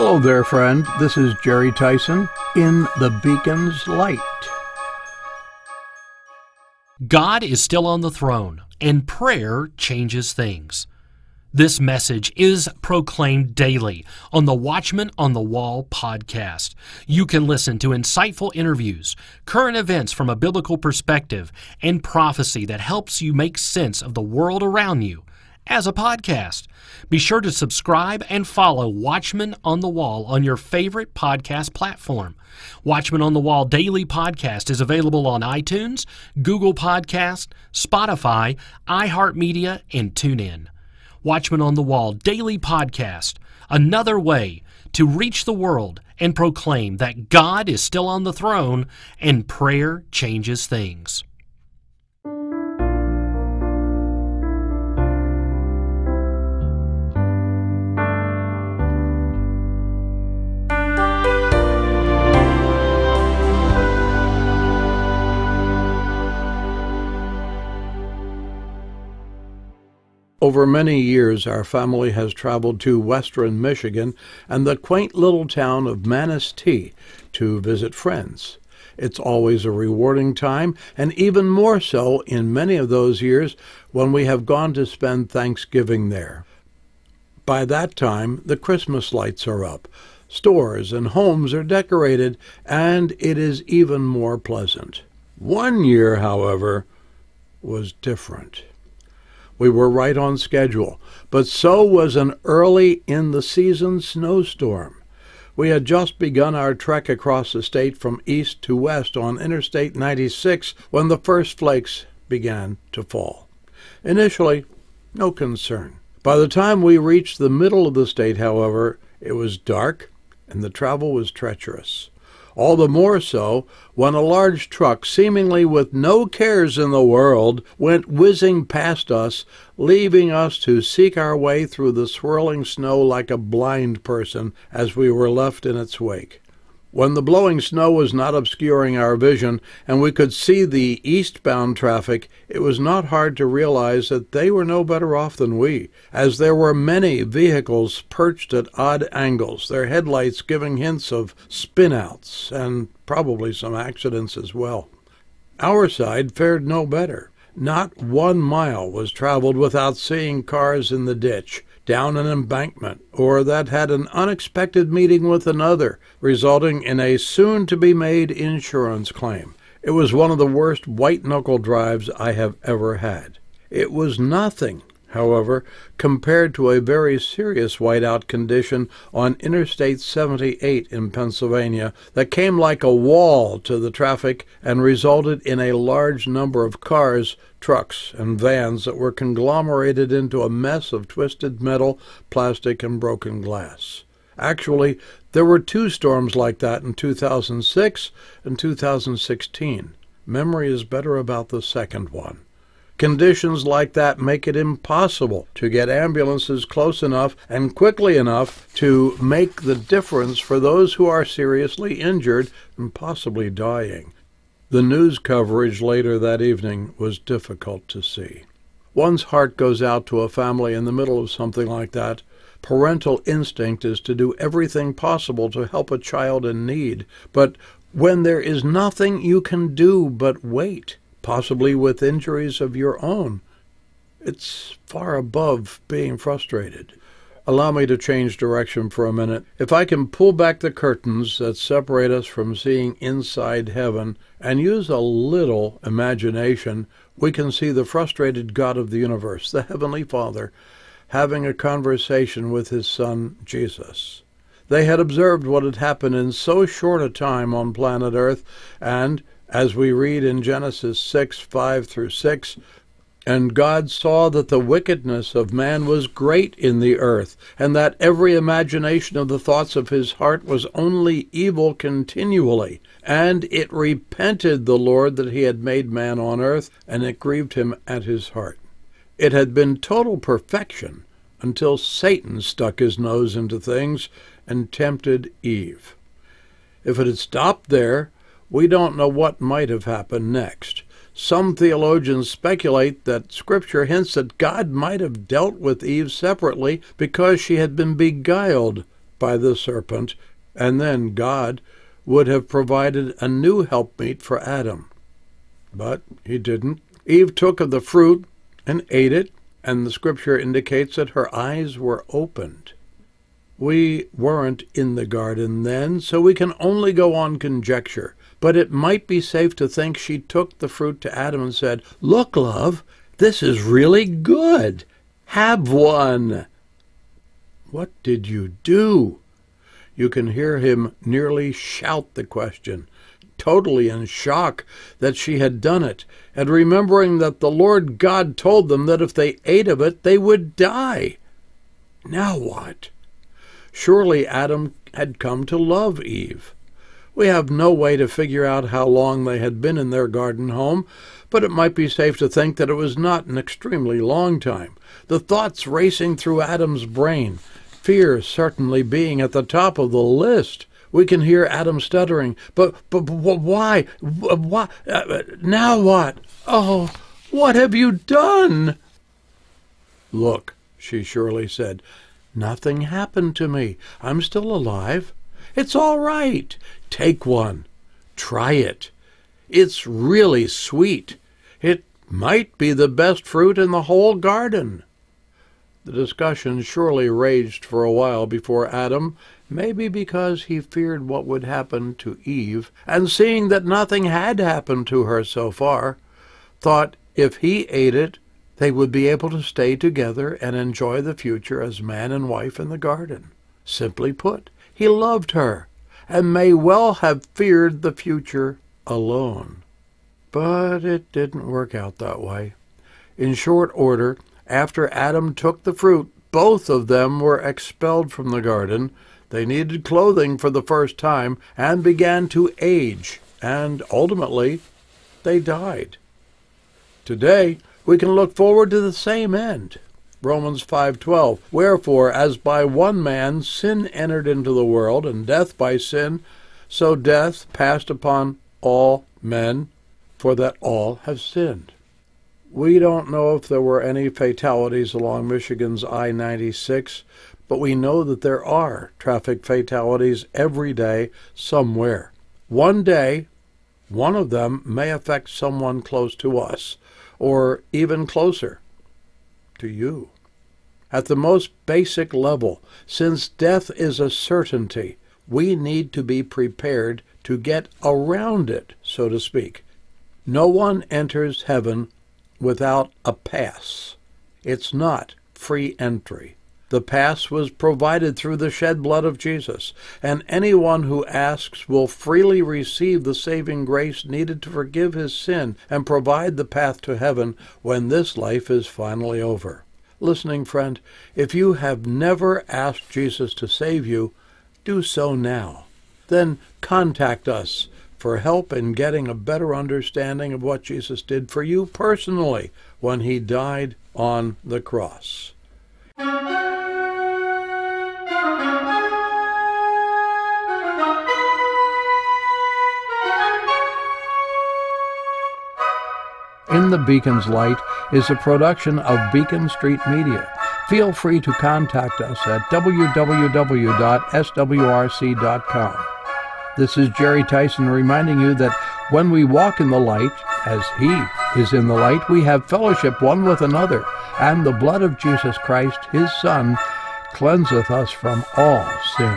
Hello there, friend. This is Jerry Tyson in The Beacon's Light. God is still on the throne, and prayer changes things. This message is proclaimed daily on the Watchmen on the Wall podcast. You can listen to insightful interviews, current events from a biblical perspective, and prophecy that helps you make sense of the world around you as a podcast. Be sure to subscribe and follow Watchmen on the Wall on your favorite podcast platform. Watchmen on the Wall Daily Podcast is available on iTunes, Google Podcast, Spotify, iHeartMedia, and TuneIn. Watchmen on the Wall Daily Podcast, another way to reach the world and proclaim that God is still on the throne and prayer changes things. Over many years, our family has traveled to western Michigan and the quaint little town of Manistee to visit friends. It's always a rewarding time, and even more so in many of those years when we have gone to spend Thanksgiving there. By that time, the Christmas lights are up, stores and homes are decorated, and it is even more pleasant. One year, however, was different. We were right on schedule, but so was an early in the season snowstorm. We had just begun our trek across the state from east to west on Interstate 96 when the first flakes began to fall. Initially, no concern. By the time we reached the middle of the state, however, it was dark and the travel was treacherous all the more so when a large truck, seemingly with no cares in the world, went whizzing past us, leaving us to seek our way through the swirling snow like a blind person as we were left in its wake. When the blowing snow was not obscuring our vision and we could see the eastbound traffic, it was not hard to realize that they were no better off than we, as there were many vehicles perched at odd angles, their headlights giving hints of spinouts and probably some accidents as well. Our side fared no better. Not one mile was traveled without seeing cars in the ditch, down an embankment, or that had an unexpected meeting with another, resulting in a soon to be made insurance claim. It was one of the worst white knuckle drives I have ever had. It was nothing however, compared to a very serious whiteout condition on Interstate 78 in Pennsylvania that came like a wall to the traffic and resulted in a large number of cars, trucks, and vans that were conglomerated into a mess of twisted metal, plastic, and broken glass. Actually, there were two storms like that in 2006 and 2016. Memory is better about the second one. Conditions like that make it impossible to get ambulances close enough and quickly enough to make the difference for those who are seriously injured and possibly dying. The news coverage later that evening was difficult to see. One's heart goes out to a family in the middle of something like that. Parental instinct is to do everything possible to help a child in need, but when there is nothing you can do but wait, possibly with injuries of your own. It's far above being frustrated. Allow me to change direction for a minute. If I can pull back the curtains that separate us from seeing inside heaven and use a little imagination, we can see the frustrated God of the universe, the Heavenly Father, having a conversation with his Son, Jesus. They had observed what had happened in so short a time on planet Earth, and as we read in Genesis 6 5 through 6. And God saw that the wickedness of man was great in the earth, and that every imagination of the thoughts of his heart was only evil continually. And it repented the Lord that he had made man on earth, and it grieved him at his heart. It had been total perfection until Satan stuck his nose into things and tempted Eve. If it had stopped there, we don't know what might have happened next. Some theologians speculate that Scripture hints that God might have dealt with Eve separately because she had been beguiled by the serpent, and then God would have provided a new helpmeet for Adam. But he didn't. Eve took of the fruit and ate it, and the scripture indicates that her eyes were opened. We weren't in the garden then, so we can only go on conjecture. But it might be safe to think she took the fruit to Adam and said, Look, love, this is really good. Have one. What did you do? You can hear him nearly shout the question, totally in shock that she had done it, and remembering that the Lord God told them that if they ate of it, they would die. Now what? Surely Adam had come to love Eve. We have no way to figure out how long they had been in their garden home, but it might be safe to think that it was not an extremely long time. The thoughts racing through Adam's brain, fear certainly being at the top of the list. We can hear Adam stuttering, but, but, but why? Why? Uh, now what? Oh, what have you done? Look, she surely said, nothing happened to me. I'm still alive. It's all right. Take one. Try it. It's really sweet. It might be the best fruit in the whole garden. The discussion surely raged for a while before Adam, maybe because he feared what would happen to Eve, and seeing that nothing had happened to her so far, thought if he ate it, they would be able to stay together and enjoy the future as man and wife in the garden. Simply put, he loved her, and may well have feared the future alone. But it didn't work out that way. In short order, after Adam took the fruit, both of them were expelled from the garden. They needed clothing for the first time and began to age, and ultimately they died. Today, we can look forward to the same end. Romans 5:12 Wherefore as by one man sin entered into the world and death by sin so death passed upon all men for that all have sinned. We don't know if there were any fatalities along Michigan's I 96, but we know that there are traffic fatalities every day somewhere. One day, one of them may affect someone close to us, or even closer to you. At the most basic level, since death is a certainty, we need to be prepared to get around it, so to speak. No one enters heaven without a pass. It's not free entry. The pass was provided through the shed blood of Jesus, and anyone who asks will freely receive the saving grace needed to forgive his sin and provide the path to heaven when this life is finally over. Listening friend, if you have never asked Jesus to save you, do so now. Then contact us for help in getting a better understanding of what Jesus did for you personally when he died on the cross. In the Beacon's Light is a production of Beacon Street Media. Feel free to contact us at www.swrc.com. This is Jerry Tyson reminding you that when we walk in the light, as He is in the light, we have fellowship one with another, and the blood of Jesus Christ, His Son, cleanseth us from all sin.